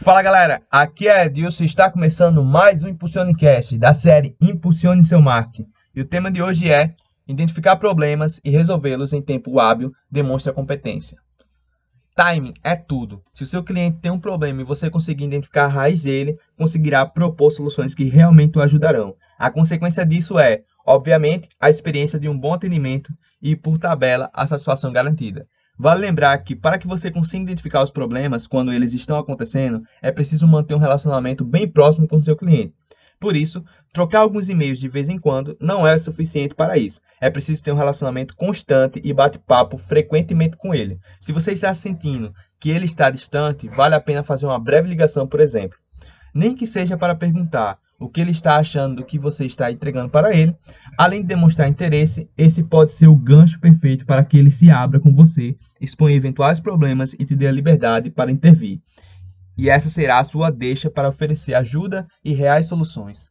Fala galera, aqui é Edilson e está começando mais um Impulsione Cast da série Impulsione Seu Marketing. E o tema de hoje é Identificar problemas e resolvê-los em tempo hábil demonstra competência. Timing é tudo. Se o seu cliente tem um problema e você conseguir identificar a raiz dele, conseguirá propor soluções que realmente o ajudarão. A consequência disso é, obviamente, a experiência de um bom atendimento e, por tabela, a satisfação garantida. Vale lembrar que para que você consiga identificar os problemas quando eles estão acontecendo, é preciso manter um relacionamento bem próximo com seu cliente. Por isso, trocar alguns e-mails de vez em quando não é suficiente para isso. É preciso ter um relacionamento constante e bate-papo frequentemente com ele. Se você está sentindo que ele está distante, vale a pena fazer uma breve ligação, por exemplo. Nem que seja para perguntar o que ele está achando do que você está entregando para ele. Além de demonstrar interesse, esse pode ser o gancho perfeito para que ele se abra com você, exponha eventuais problemas e te dê a liberdade para intervir. E essa será a sua deixa para oferecer ajuda e reais soluções.